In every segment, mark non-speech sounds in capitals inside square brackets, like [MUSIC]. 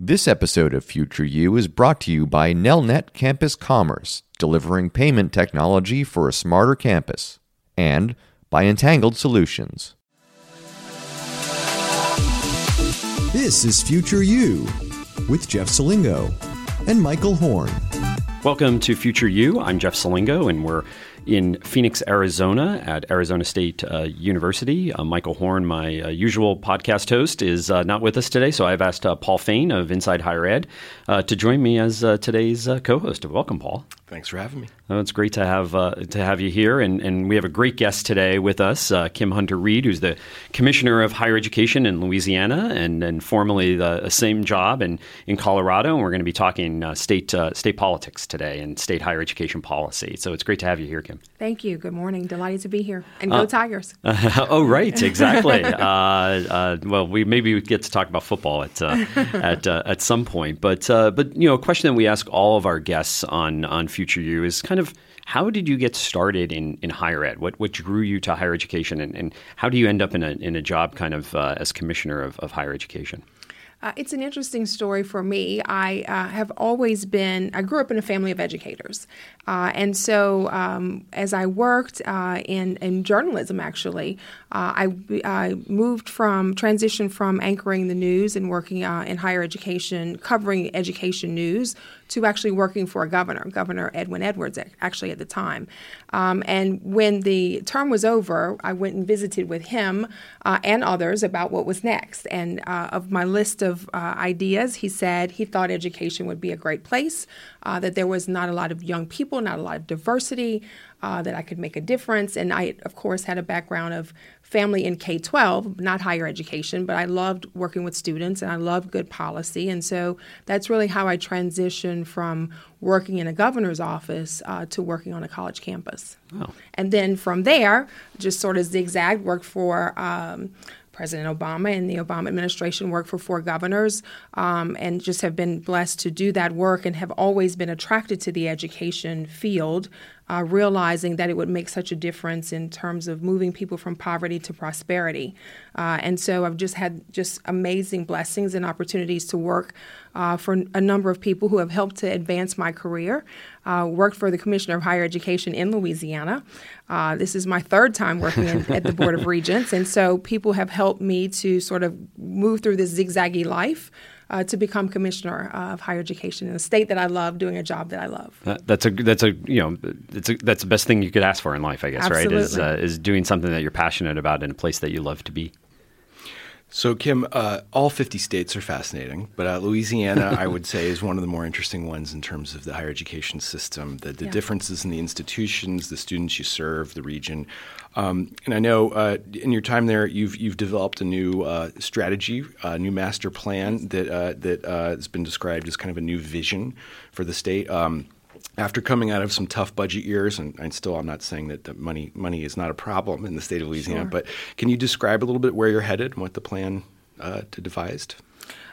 This episode of Future You is brought to you by Nelnet Campus Commerce, delivering payment technology for a smarter campus, and by Entangled Solutions. This is Future You with Jeff Selingo and Michael Horn. Welcome to Future You. I'm Jeff Selingo, and we're in Phoenix, Arizona, at Arizona State uh, University. Uh, Michael Horn, my uh, usual podcast host, is uh, not with us today, so I've asked uh, Paul Fain of Inside Higher Ed uh, to join me as today's co-host. Welcome, Paul. Thanks for having me. Oh, it's great to have uh, to have you here, and, and we have a great guest today with us, uh, Kim Hunter Reed, who's the Commissioner of Higher Education in Louisiana, and, and formerly the, the same job in, in Colorado. And we're going to be talking uh, state uh, state politics today and state higher education policy. So it's great to have you here, Kim. Thank you. Good morning. Delighted to be here, and go uh, Tigers. [LAUGHS] oh, right, [LAUGHS] exactly. Uh, well, we maybe we get to talk about football at at at some point, but but you know, a question that we ask all of our guests on on future you is kind of how did you get started in, in higher ed? What what drew you to higher education, and, and how do you end up in a in a job kind of uh, as commissioner of, of higher education? Uh, it's an interesting story for me. I uh, have always been, I grew up in a family of educators. Uh, and so um, as I worked uh, in, in journalism, actually, uh, I, I, moved from, transitioned from anchoring the news and working uh, in higher education, covering education news, to actually working for a governor, Governor Edwin Edwards, actually at the time. Um, and when the term was over, I went and visited with him and others about what was next. And of my list of of uh, ideas. He said he thought education would be a great place, uh, that there was not a lot of young people, not a lot of diversity, uh, that I could make a difference. And I, of course, had a background of family in K 12, not higher education, but I loved working with students and I loved good policy. And so that's really how I transitioned from working in a governor's office uh, to working on a college campus. Oh. And then from there, just sort of zigzagged, worked for um, President Obama and the Obama administration worked for four governors um, and just have been blessed to do that work and have always been attracted to the education field uh, realizing that it would make such a difference in terms of moving people from poverty to prosperity. Uh, and so I've just had just amazing blessings and opportunities to work uh, for a number of people who have helped to advance my career. Uh, worked for the Commissioner of Higher Education in Louisiana. Uh, this is my third time working in, at the Board of [LAUGHS] Regents, and so people have helped me to sort of move through this zigzaggy life uh, to become commissioner of higher education in a state that I love, doing a job that I love. Uh, that's a that's a you know it's a, that's the best thing you could ask for in life, I guess. Absolutely. Right? Is uh, is doing something that you're passionate about in a place that you love to be. So, Kim, uh, all 50 states are fascinating, but uh, Louisiana, I would say, is one of the more interesting ones in terms of the higher education system. The, the yeah. differences in the institutions, the students you serve, the region. Um, and I know uh, in your time there, you've you've developed a new uh, strategy, a new master plan that uh, that uh, has been described as kind of a new vision for the state. Um, after coming out of some tough budget years, and, and still I'm not saying that, money money is not a problem in the state of Louisiana, sure. but can you describe a little bit where you're headed and what the plan uh, to devised?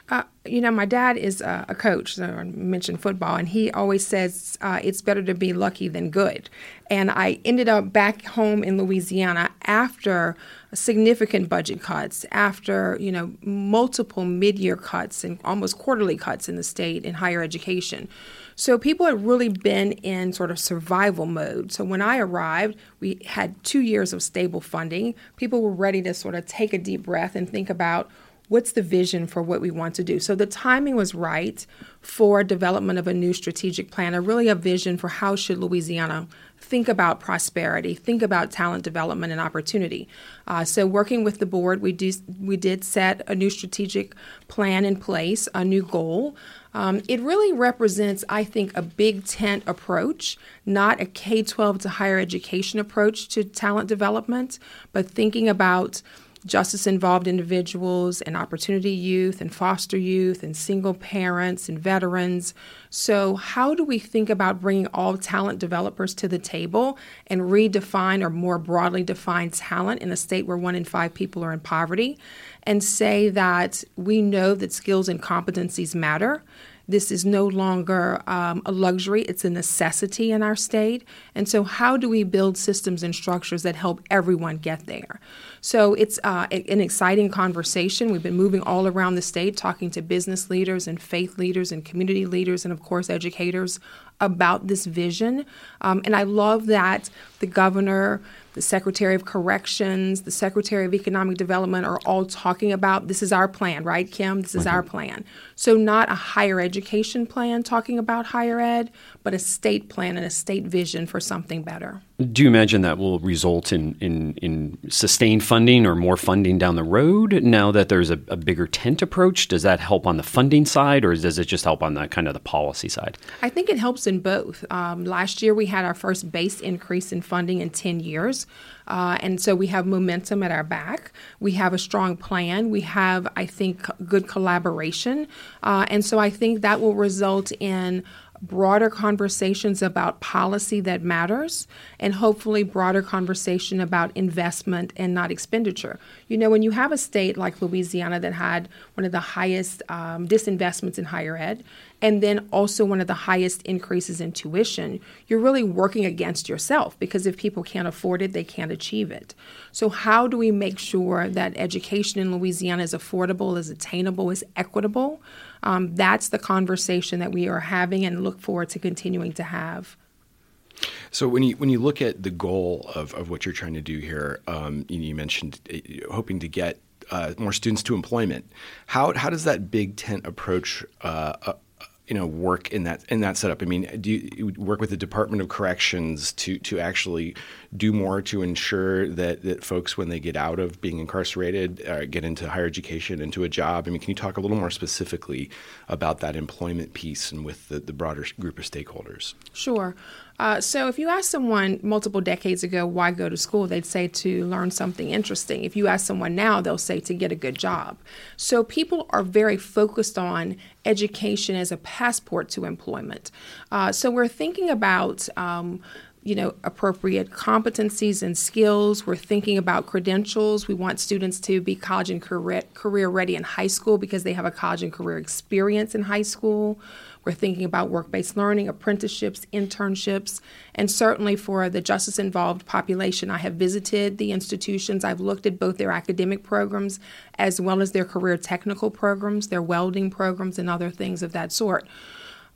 Uh, you know, my dad is a, a coach, so I mentioned football, and he always says uh, it's better to be lucky than good. And I ended up back home in Louisiana after significant budget cuts, after, you know, multiple mid year cuts and almost quarterly cuts in the state in higher education. So people had really been in sort of survival mode. So when I arrived, we had two years of stable funding. People were ready to sort of take a deep breath and think about what's the vision for what we want to do. So the timing was right for development of a new strategic plan, or really a vision for how should Louisiana think about prosperity, think about talent development and opportunity. Uh, so, working with the board, we do we did set a new strategic plan in place, a new goal. Um, it really represents, I think, a big tent approach, not a K 12 to higher education approach to talent development, but thinking about justice involved individuals and opportunity youth and foster youth and single parents and veterans. So, how do we think about bringing all talent developers to the table and redefine or more broadly define talent in a state where one in five people are in poverty? and say that we know that skills and competencies matter. This is no longer um, a luxury, it's a necessity in our state. And so, how do we build systems and structures that help everyone get there? So, it's uh, an exciting conversation. We've been moving all around the state, talking to business leaders and faith leaders and community leaders, and of course, educators about this vision. Um, and I love that the governor, the Secretary of Corrections, the Secretary of Economic Development are all talking about this is our plan, right, Kim? This is mm-hmm. our plan. So, not a higher education plan talking about higher ed, but a state plan and a state vision for something better. Do you imagine that will result in, in, in sustained funding or more funding down the road now that there's a, a, bigger tent approach? Does that help on the funding side or does it just help on the kind of the policy side? I think it helps in both. Um, last year we had our first base increase in funding in 10 years. Uh, and so we have momentum at our back. We have a strong plan. We have, I think, good collaboration. Uh, and so I think that will result in broader conversations about policy that matters and hopefully broader conversation about investment and not expenditure. You know, when you have a state like Louisiana that had one of the highest um, disinvestments in higher ed, and then also one of the highest increases in tuition, you're really working against yourself because if people can't afford it, they can't achieve it. So, how do we make sure that education in Louisiana is affordable, is attainable, is equitable? Um, that's the conversation that we are having and look forward to continuing to have. So when you when you look at the goal of, of what you're trying to do here, um, you, you, mentioned uh, hoping to get uh, more students to employment. How how does that big tent approach uh, uh you know work in that in that setup? I mean, do you work with the Department of Corrections to to actually do more to ensure that that folks when they get out of being incarcerated uh, get into higher education, into a job? I mean, can you talk a little more specifically about that employment piece and with the, the broader group of stakeholders? Sure. Uh, so, if you ask someone multiple decades ago why go to school, they'd say to learn something interesting. If you ask someone now, they'll say to get a good job. So, people are very focused on education as a passport to employment. Uh, so, we're thinking about um, you know appropriate competencies and skills we're thinking about credentials we want students to be college and career, career ready in high school because they have a college and career experience in high school we're thinking about work based learning, apprenticeships, internships, and certainly for the justice involved population. I have visited the institutions, I've looked at both their academic programs as well as their career technical programs, their welding programs, and other things of that sort.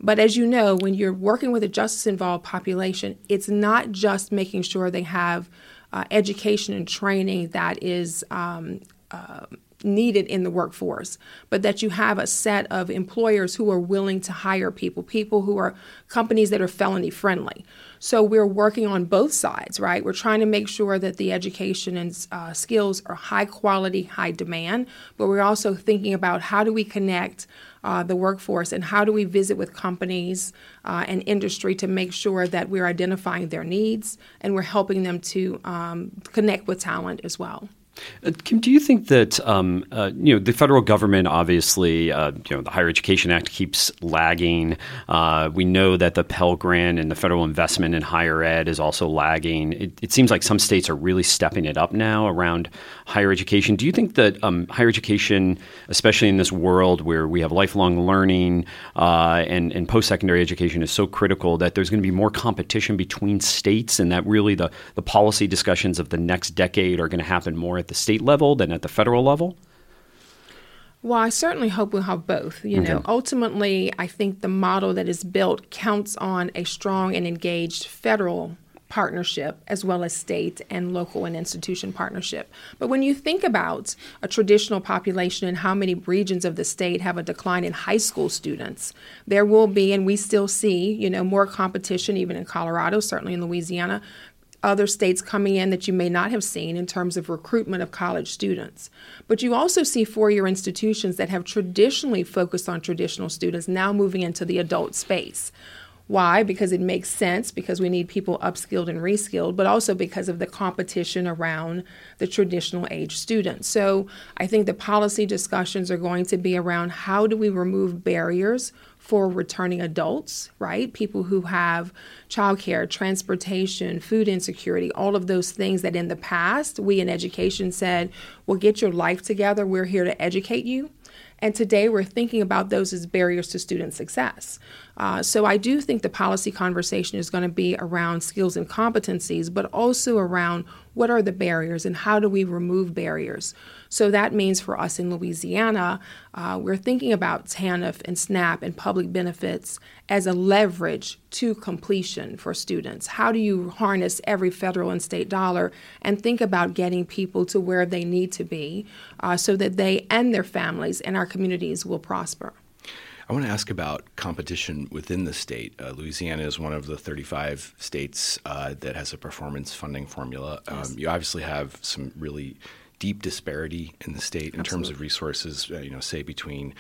But as you know, when you're working with a justice involved population, it's not just making sure they have uh, education and training that is um, uh, needed in the workforce, but that you have a set of employers who are willing to hire people, people who are companies that are felony friendly. So we're working on both sides, right? We're trying to make sure that the education and uh, skills are high quality, high demand, but we're also thinking about how do we connect uh, the workforce and how do we visit with companies uh, and industry to make sure that we're identifying their needs and we're helping them to um, connect with talent as well. Uh, Kim, do you think that um, uh, you know the federal government obviously uh, you know the Higher Education Act keeps lagging. Uh, we know that the Pell Grant and the federal investment in higher ed is also lagging. It, it, seems like some states are really stepping it up now around higher education. Do you think that um, higher education, especially in this world where we have lifelong learning uh, and, and post secondary education, is so critical that there's going to be more competition between states, and that really the the policy discussions of the next decade are going to happen more at the state level than at the federal level? Well, I certainly hope we'll have both. You know, ultimately, I think the model that is built counts on a strong and engaged federal partnership as well as state and local and institution partnership. But when you think about a traditional population and how many regions of the state have a decline in high school students, there will be, and we still see, you know, more competition even in Colorado, certainly in Louisiana, other states coming in that you may not have seen in terms of recruitment of college students. But you also see four year institutions that have traditionally focused on traditional students now moving into the adult space. Why? Because it makes sense, because we need people upskilled and reskilled, but also because of the competition around the traditional age students. So I think the policy discussions are going to be around how do we remove barriers for returning adults, right? People who have childcare, transportation, food insecurity, all of those things that in the past we in education said, well, get your life together. We're here to educate you. And today we're thinking about those as barriers to student success. Uh, so I do think the policy conversation is going to be around skills and competencies, but also around what are the barriers and how do we remove barriers. So that means for us in Louisiana, uh, we're thinking about TANF and SNAP and public benefits as a leverage to completion for students. How do you harness every federal and state dollar and think about getting people to where they need to be uh, so that they and their families and our communities will prosper? I want to ask about competition within the state. Uh, Louisiana is one of the 35 states uh, that has a performance funding formula. Um. You obviously have some really deep disparity in the state in Absolutely. terms of resources. Uh, you know, say between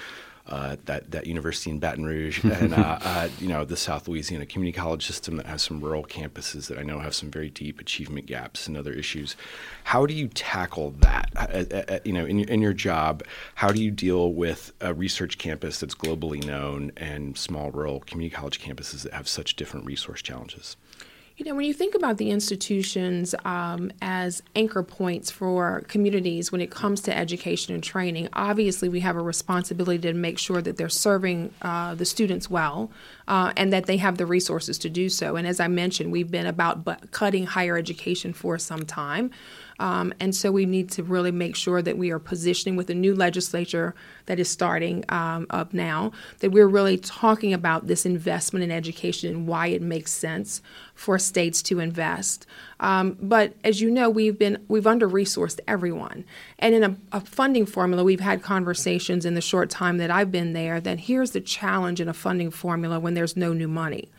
uh, that that university in Baton Rouge, [LAUGHS] and uh, uh, you know the South Louisiana Community College system that has some rural campuses that I know have some very deep achievement gaps and other issues. How do you tackle that? Uh, uh, you know, in in your job, how do you deal with a research campus that's globally known and small rural community college campuses that have such different resource challenges? You know, when you think about the institutions um, as anchor points for communities when it comes to education and training, obviously we have a responsibility to make sure that they're serving uh, the students well uh, and that they have the resources to do so. And as I mentioned, we've been about cutting higher education for some time. Um, and so we need to really make sure that we are positioning with the new legislature that is starting um, up now, that we're really talking about this investment in education and why it makes sense for states to invest. Um, but as you know, we've been we've under resourced everyone, and in a, a funding formula, we've had conversations in the short time that I've been there that here's the challenge in a funding formula when there's no new money.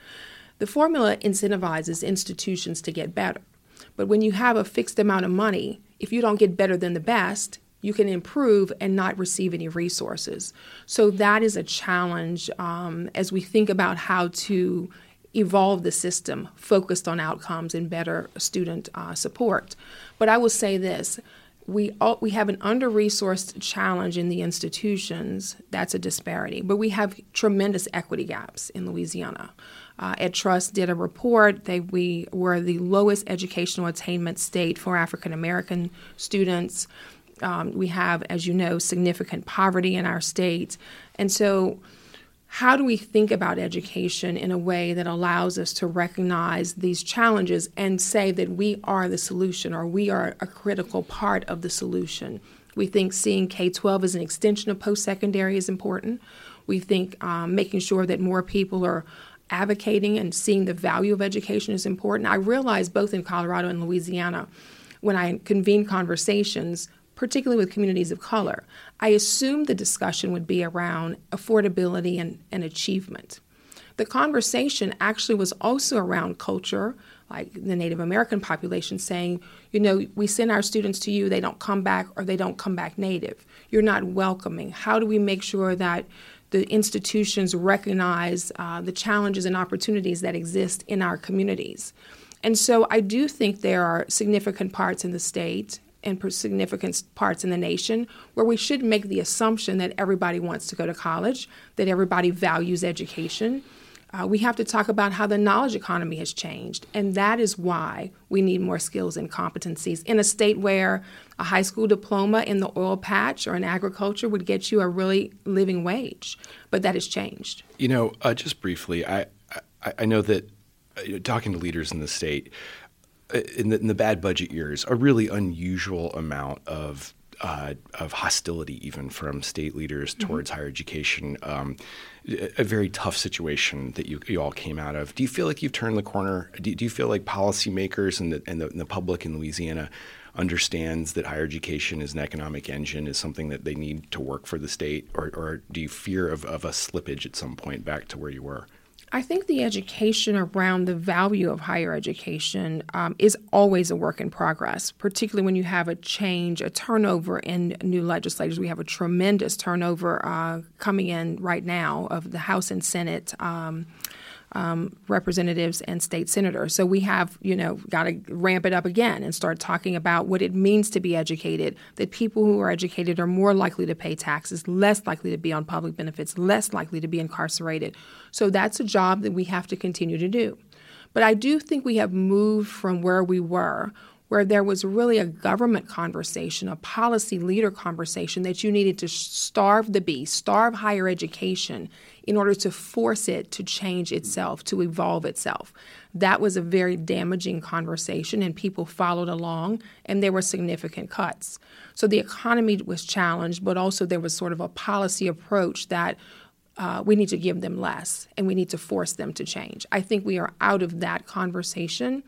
The formula incentivizes institutions to get better. But when you have a fixed amount of money, if you don't get better than the best, you can improve and not receive any resources. So that is a challenge um, as we think about how to evolve the system focused on outcomes and better student uh, support. But I will say this. We, all, we have an under resourced challenge in the institutions. That's a disparity. But we have tremendous equity gaps in Louisiana uh, EdTrust did a report. They, we were the lowest educational attainment state for African American students. Um, we have, as you know, significant poverty in our state. And so, how do we think about education in a way that allows us to recognize these challenges and say that we are the solution or we are a critical part of the solution? We think seeing K 12 as an extension of post secondary is important. We think um, making sure that more people are advocating and seeing the value of education is important. I realized both in Colorado and Louisiana when I convened conversations, particularly with communities of color, I assumed the discussion would be around affordability and, and achievement. The conversation actually was also around culture, like the Native American population saying, you know, we send our students to you, they don't come back or they don't come back native. You're not welcoming. How do we make sure that the institutions recognize uh, the challenges and opportunities that exist in our communities. And so I do think there are significant parts in the state and significant parts in the nation where we should make the assumption that everybody wants to go to college, that everybody values education, uh, we have to talk about how the knowledge economy has changed. And that is why we need more skills and competencies. In a state where a high school diploma in the oil patch or in agriculture would get you a really living wage. But that has changed. You know, uh, just briefly, I, I, I know that uh, talking to leaders in the state, uh, in the, in the bad budget years, a really unusual amount of uh, of hostility, even from state leaders mm-hmm. towards higher education. Um, a very tough situation that you, you all came out of. Do you feel like you've turned the corner? Do, do you feel like policymakers and the, and the, and the public in Louisiana understands that higher education is an economic engine, is something that they need to work for the state, or, or do you fear of, of a slippage at some point back to where you were? I think the education around the value of higher education um, is always a work in progress, particularly when you have a change, a turnover in new legislators. We have a tremendous turnover uh, coming in right now of the House and Senate. Um, um, representatives and state senators. So we have, you know, got to ramp it up again and start talking about what it means to be educated. That people who are educated are more likely to pay taxes, less likely to be on public benefits, less likely to be incarcerated. So that's a job that we have to continue to do. But I do think we have moved from where we were, where there was really a government conversation, a policy leader conversation that you needed to starve the beast, starve higher education in order to force it to change itself, to evolve itself. That was a very damaging conversation, and people followed along, and there were significant cuts. So the economy was challenged, but also there was sort of a policy approach that uh, we need to give them less and we need to force them to change. I think we are out of that conversation.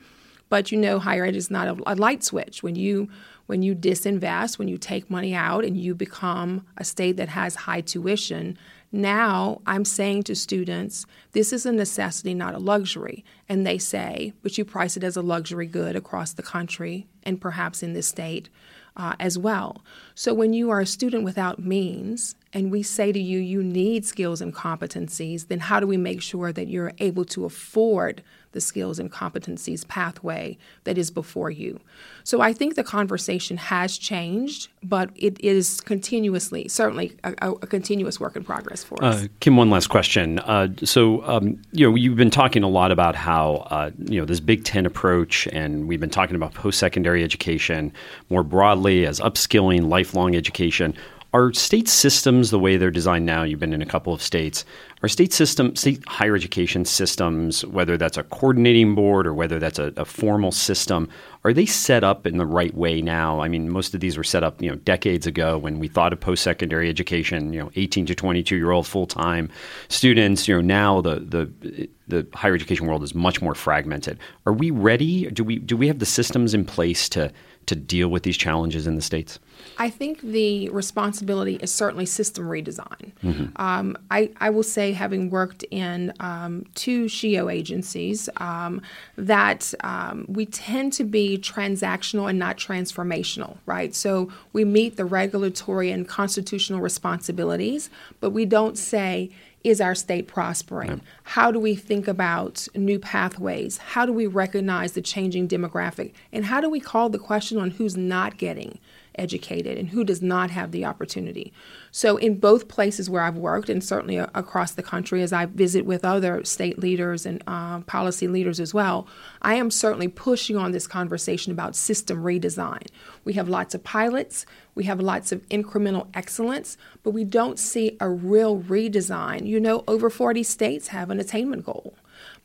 But you know, higher ed is not a, a light switch. When you when you disinvest, when you take money out, and you become a state that has high tuition, now I'm saying to students, this is a necessity, not a luxury. And they say, but you price it as a luxury good across the country and perhaps in this state uh, as well. So when you are a student without means and we say to you, you need skills and competencies, then how do we make sure that you're able to afford the skills and competencies pathway that is before you? So I think the conversation has changed, but it is continuously, certainly, a, a continuous work in progress for us. Uh, Kim, one last question. Uh, so, um, you know, you've been talking a lot about how, uh, you know, this big tent approach, and we've been talking about post secondary education more broadly as upskilling, lifelong education are state systems the way they're designed now? You've been in a couple of states. Are state system, state higher education systems, whether that's a coordinating board or whether that's a, a, formal system, are they set up in the right way now? I mean, most of these were set up, you know, decades ago when we thought of post-secondary education. You know, 18 to 22 year old full-time students. You know, now the the the higher education world is much more fragmented. Are we ready? Do we do we have the systems in place to to deal with these challenges in the states? I think the responsibility is certainly system redesign. Mm-hmm. Um, I, I, will say, having worked in um, two SHEEO agencies, um, that um, we tend to be transactional and not transformational, right? So we meet the regulatory and constitutional responsibilities, but we don't say, is our state prospering? How do we think about new pathways? How do we recognize the changing demographic? And how do we call the question on who's not getting educated and who does not have the opportunity. So, in both places where I've worked, and certainly across the country as I visit with other state leaders and uh, policy leaders as well, I am certainly pushing on this conversation about system redesign. We have lots of pilots, we have lots of incremental excellence, but we don't see a real redesign. You know, over 40 states have an attainment goal.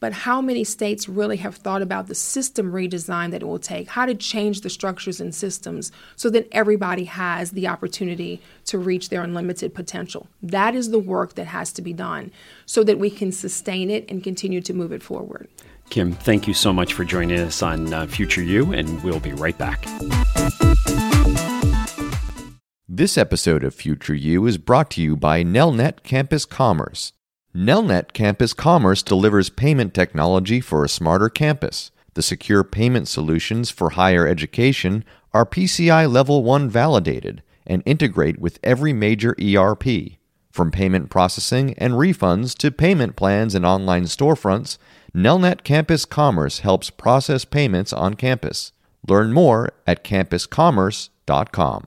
But how many states really have thought about the system redesign that it will take, how to change the structures and systems so that everybody has the opportunity to reach their unlimited potential? That is the work that has to be done so that we can sustain it and continue to move it forward. Kim, thank you so much for joining us on uh, Future You, and we'll be right back. This episode of Future You is brought to you by Nelnet Campus Commerce. Nelnet Campus Commerce delivers payment technology for a smarter campus. The secure payment solutions for higher education are PCI Level 1 validated and integrate with every major ERP. From payment processing and refunds to payment plans and online storefronts, Nelnet Campus Commerce helps process payments on campus. Learn more at campuscommerce.com.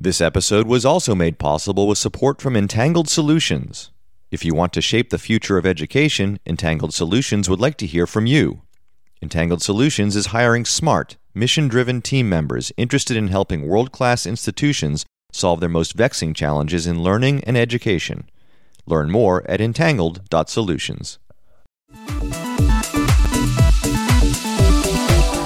This episode was also made possible with support from Entangled Solutions. If you want to shape the future of education, Entangled Solutions would like to hear from you. Entangled Solutions is hiring smart, mission driven team members interested in helping world class institutions solve their most vexing challenges in learning and education. Learn more at entangled.solutions.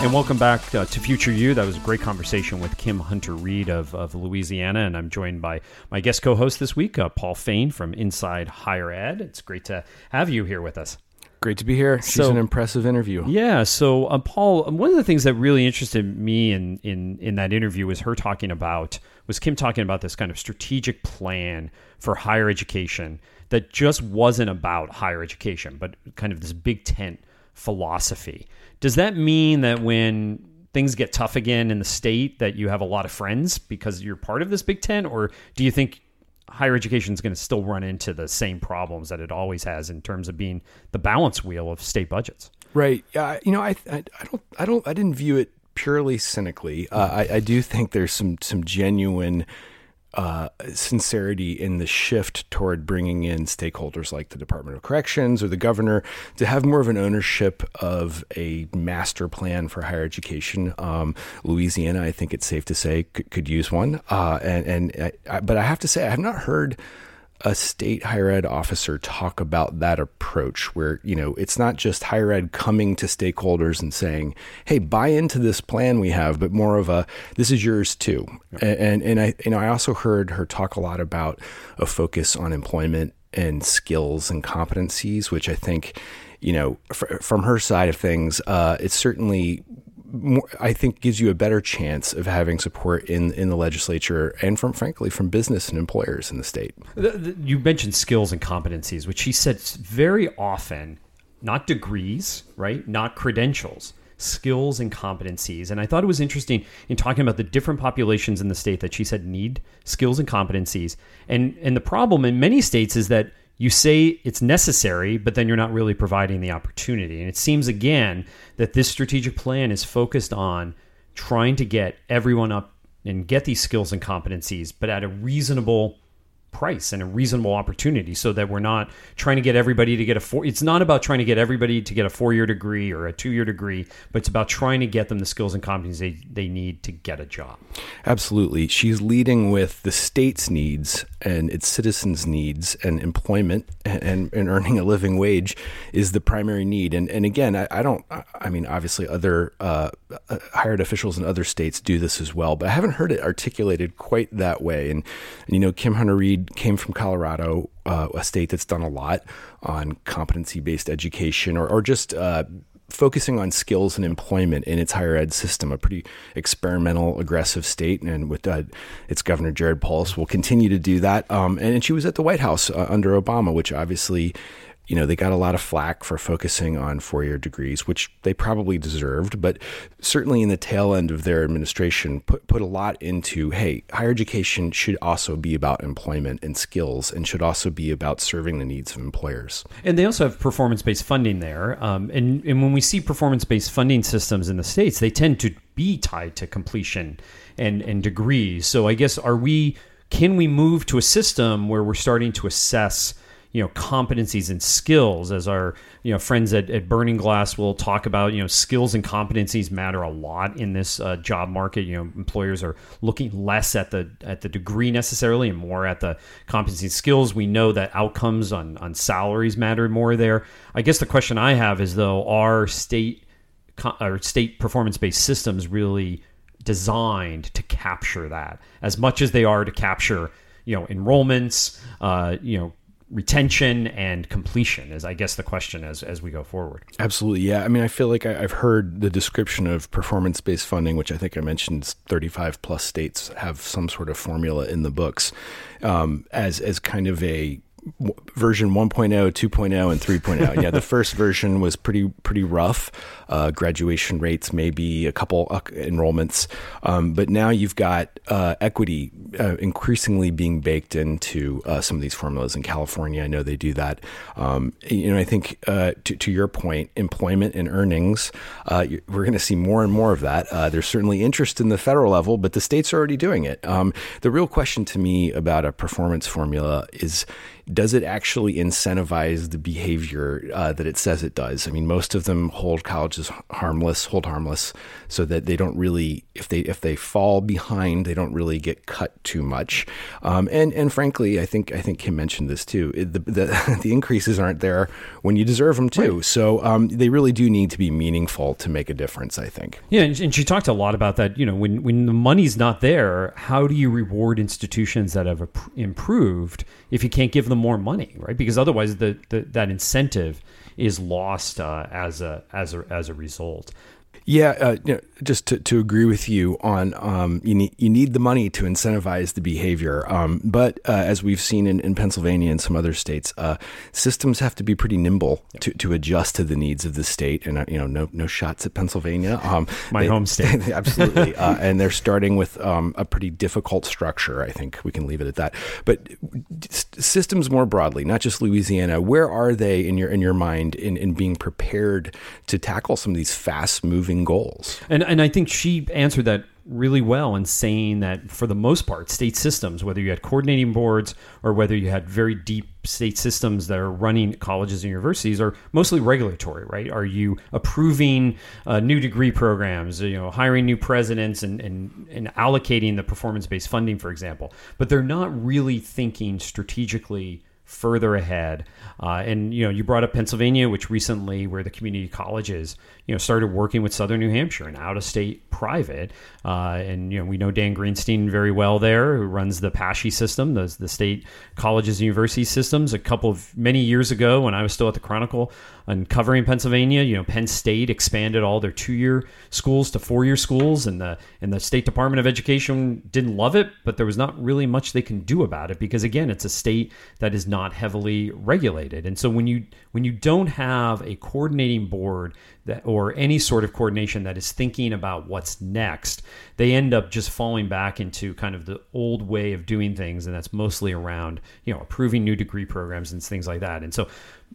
And welcome back uh, to Future You. That was a great conversation with Kim Hunter Reed of, of Louisiana. And I'm joined by my guest co host this week, uh, Paul Fain from Inside Higher Ed. It's great to have you here with us. Great to be here. She's so, an impressive interview. Yeah. So, uh, Paul, one of the things that really interested me in, in, in that interview was her talking about, was Kim talking about this kind of strategic plan for higher education that just wasn't about higher education, but kind of this big tent philosophy. Does that mean that when things get tough again in the state that you have a lot of friends because you're part of this big tent, or do you think higher education is going to still run into the same problems that it always has in terms of being the balance wheel of state budgets. Right. Yeah. You know, I, I, I don't, I don't, I didn't view it purely cynically. Uh, I, I do think there's some, some genuine uh, sincerity in the shift toward bringing in stakeholders like the Department of Corrections or the governor to have more of an ownership of a master plan for higher education. Um, Louisiana, I think it's safe to say, could, could use one. Uh, and, and I, but I have to say, I have not heard a state higher ed officer talk about that approach where you know it's not just higher ed coming to stakeholders and saying hey buy into this plan we have but more of a this is yours too. And, and and i you know i also heard her talk a lot about a focus on employment and skills and competencies which i think you know from her side of things uh, it's certainly more, I think gives you a better chance of having support in in the legislature and from frankly from business and employers in the state. You mentioned skills and competencies, which he said very often, not degrees, right? Not credentials, skills and competencies. And I thought it was interesting in talking about the different populations in the state that she said need skills and competencies. And and the problem in many states is that you say it's necessary, but then you're not really providing the opportunity. And it seems again that this strategic plan is focused on trying to get everyone up and get these skills and competencies, but at a reasonable price and a reasonable opportunity so that we're not trying to get everybody to get a four it's not about trying to get everybody to get a four-year degree or a two-year degree but it's about trying to get them the skills and competencies they, they need to get a job. Absolutely. She's leading with the state's needs and its citizens needs and employment and, and earning a living wage is the primary need. And, and again I, I don't i mean obviously other uh, uh, hired officials in other states do this as well but i haven't heard it articulated quite that way. And, and you know kim came from Colorado, uh, a state that's done a lot on competency based education or, or just uh, focusing on skills and employment in its higher ed system, a pretty experimental, aggressive state. And with uh, its governor, Jared Polis, will continue to do that. Um, and, and, she was at the White House uh, under Obama, which obviously you know, they got a lot of flack for focusing on four year degrees, which they probably deserved, but certainly in the tail end of their administration, put, put a lot into hey, higher education should also be about employment and skills and should also be about serving the needs of employers. And they also have performance based funding there. Um, and, and when we see performance based funding systems in the States, they tend to be tied to completion and, and degrees. So I guess, are we, can we move to a system where we're starting to assess? You know competencies and skills as our you know friends at, at burning glass will talk about you know skills and competencies matter a lot in this uh, job market. You know employers are looking less at the at the degree necessarily and more at the competency skills. We know that outcomes on on salaries matter more there. I guess the question i have is though are state or state performance based systems really designed to capture that? As much as they are to capture you know enrollments uh, you know retention and completion is i guess the question as as we go forward. Absolutely yeah. I mean i feel like I, have heard the description of performance based funding which i think i mentioned 35 plus states have some sort of formula in the books um, as as kind of a version 1.0, 2.0, and 3.0. yeah, the first [LAUGHS] version was pretty pretty rough. Uh, graduation rates, maybe a couple uh, enrollments, um, but now you've got uh, equity uh, increasingly being baked into uh, some of these formulas. In California, I know they do that. Um, you know, I think uh, to, to, your point, employment and earnings, we're going to see more and more of that. there's certainly interest in the federal level, but the states are already doing it. Um, the real question to me about a performance formula is does it actually incentivize the behavior uh, that it says it does? I mean, most of them hold colleges harmless, hold harmless, so that they don't really, if they if they fall behind, they don't really get cut too much. Um, and and frankly, I think I think Kim mentioned this too. It, the, the, [LAUGHS] the increases aren't there when you deserve them too. Right. So um, they really do need to be meaningful to make a difference. I think. Yeah, and, and she talked a lot about that. You know, when when the money's not there, how do you reward institutions that have improved if you can't give them more money, right? Because otherwise, the, the that incentive is lost uh, as a as a as a result. Yeah, uh, you know, just to, to agree with you on um, you need you need the money to incentivize the behavior. Um, but uh, as we've seen in, in Pennsylvania and some other states, uh, systems have to be pretty nimble to, to adjust to the needs of the state. And uh, you know, no no shots at Pennsylvania, um, my they, home [LAUGHS] state, absolutely. [LAUGHS] Uh, and they're starting with um, a pretty difficult structure. I think we can leave it at that. But systems more broadly, not just Louisiana, where are they in your in your mind in, in being prepared to tackle some of these fast moving goals? And and I think she answered that really well in saying that for the most part, state systems, whether you had coordinating boards or whether you had very deep state systems that are running colleges and universities, are mostly regulatory, right? Are you approving uh, new degree programs, you know, hiring new presidents and, and, and allocating the performance based funding, for example? But they're not really thinking strategically further ahead. Uh, and you know, you brought up Pennsylvania, which recently, where the community colleges, you know, started working with Southern New Hampshire, an out-of-state private. Uh, and you know, we know Dan Greenstein very well there, who runs the PASSHE system, the, the state colleges and university systems. A couple of many years ago, when I was still at the Chronicle, and covering Pennsylvania, you know, Penn State expanded all their two-year schools to four-year schools, and the and the State Department of Education didn't love it, but there was not really much they can do about it because again, it's a state that is not heavily regulated, and so when you when you don't have a coordinating board that or any sort of coordination that is thinking about what's next, they end up just falling back into kind of the old way of doing things, and that's mostly around you know approving new degree programs and things like that, and so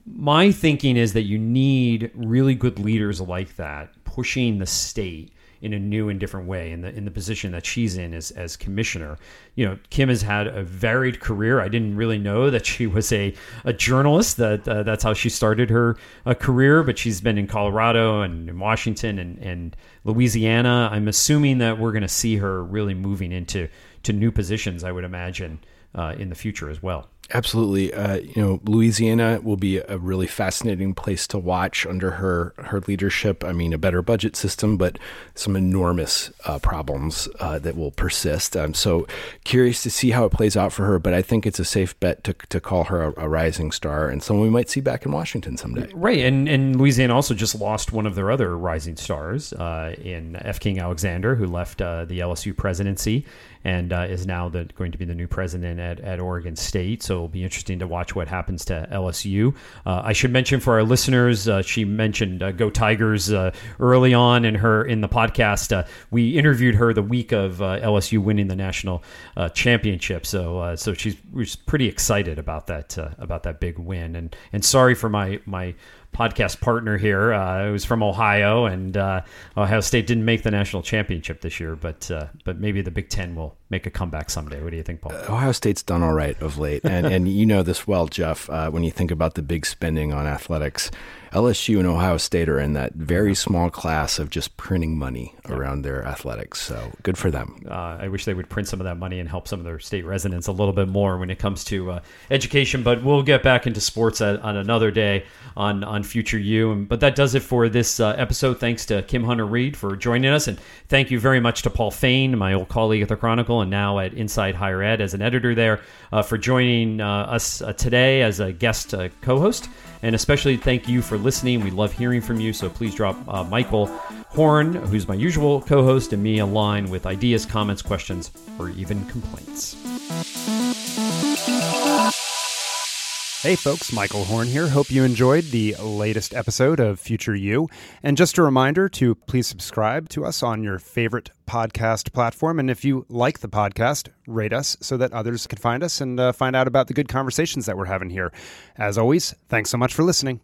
my thinking is that you need really good leaders like that pushing the state in a new and different way in the in the position that she's in as as commissioner. You know, Kim has had a varied career. I didn't really know that she was a a journalist. That uh, that's how she started her uh, career. But she's been in Colorado and in Washington and and Louisiana. I'm assuming that we're going to see her really moving into to new positions. I would imagine uh, in the future as well. Absolutely. Uh, you know, Louisiana will be a really fascinating place to watch under her her leadership. I mean, a better budget system, but some enormous uh, problems uh, that will persist. I'm so curious to see how it plays out for her. But I think it's a safe bet to, to call her a, a rising star and someone we might see back in Washington someday. Right, and and Louisiana also just lost one of their other rising stars uh, in F. King Alexander, who left uh, the LSU presidency and uh, is now the, going to be the new president at, at Oregon State. So it'll be interesting to watch what happens to LSU. Uh, I should mention for our listeners, uh, she mentioned uh, Go Tigers uh, early on in her in the podcast. Uh, we interviewed her the week of LSU winning the national championship. So so she's, she's pretty excited about that about that big win. And and sorry for my my podcast partner here. Uh, was from Ohio, and uh, Ohio State didn't make the national championship this year, but uh, but maybe the Big Ten will make a comeback someday. What do you think, Paul? Ohio State's done all right of late, and and you know this well, Jeff. Uh, when you think about the big spending on athletics, LSU and Ohio State are in that very small class of just printing money yeah. around their athletics. So good for them. Uh, I wish they would print some of that money and help some of their state residents a little bit more when it comes to uh, education. But we'll get back into sports at, on another day on on Future You. But that does it for this uh, episode. Thanks to Kim Hunter Reed for joining us, and thank you very much to Paul Fain, my old colleague at the Chronicle, and now at Inside Higher Ed as an editor there, uh, for joining uh, us uh, today as a guest co-host. And especially thank you for listening. We love hearing from you. So please drop Michael Horn, who's my usual co host, and me a line with ideas, comments, questions, or even complaints. Hey folks, Michael Horn here. Hope you enjoyed the latest episode of Future You. And just a reminder to please subscribe to us on your favorite podcast platform. And if you like the podcast, rate us so that others can find us and uh, find out about the good conversations that we're having here. As always, thanks so much for listening.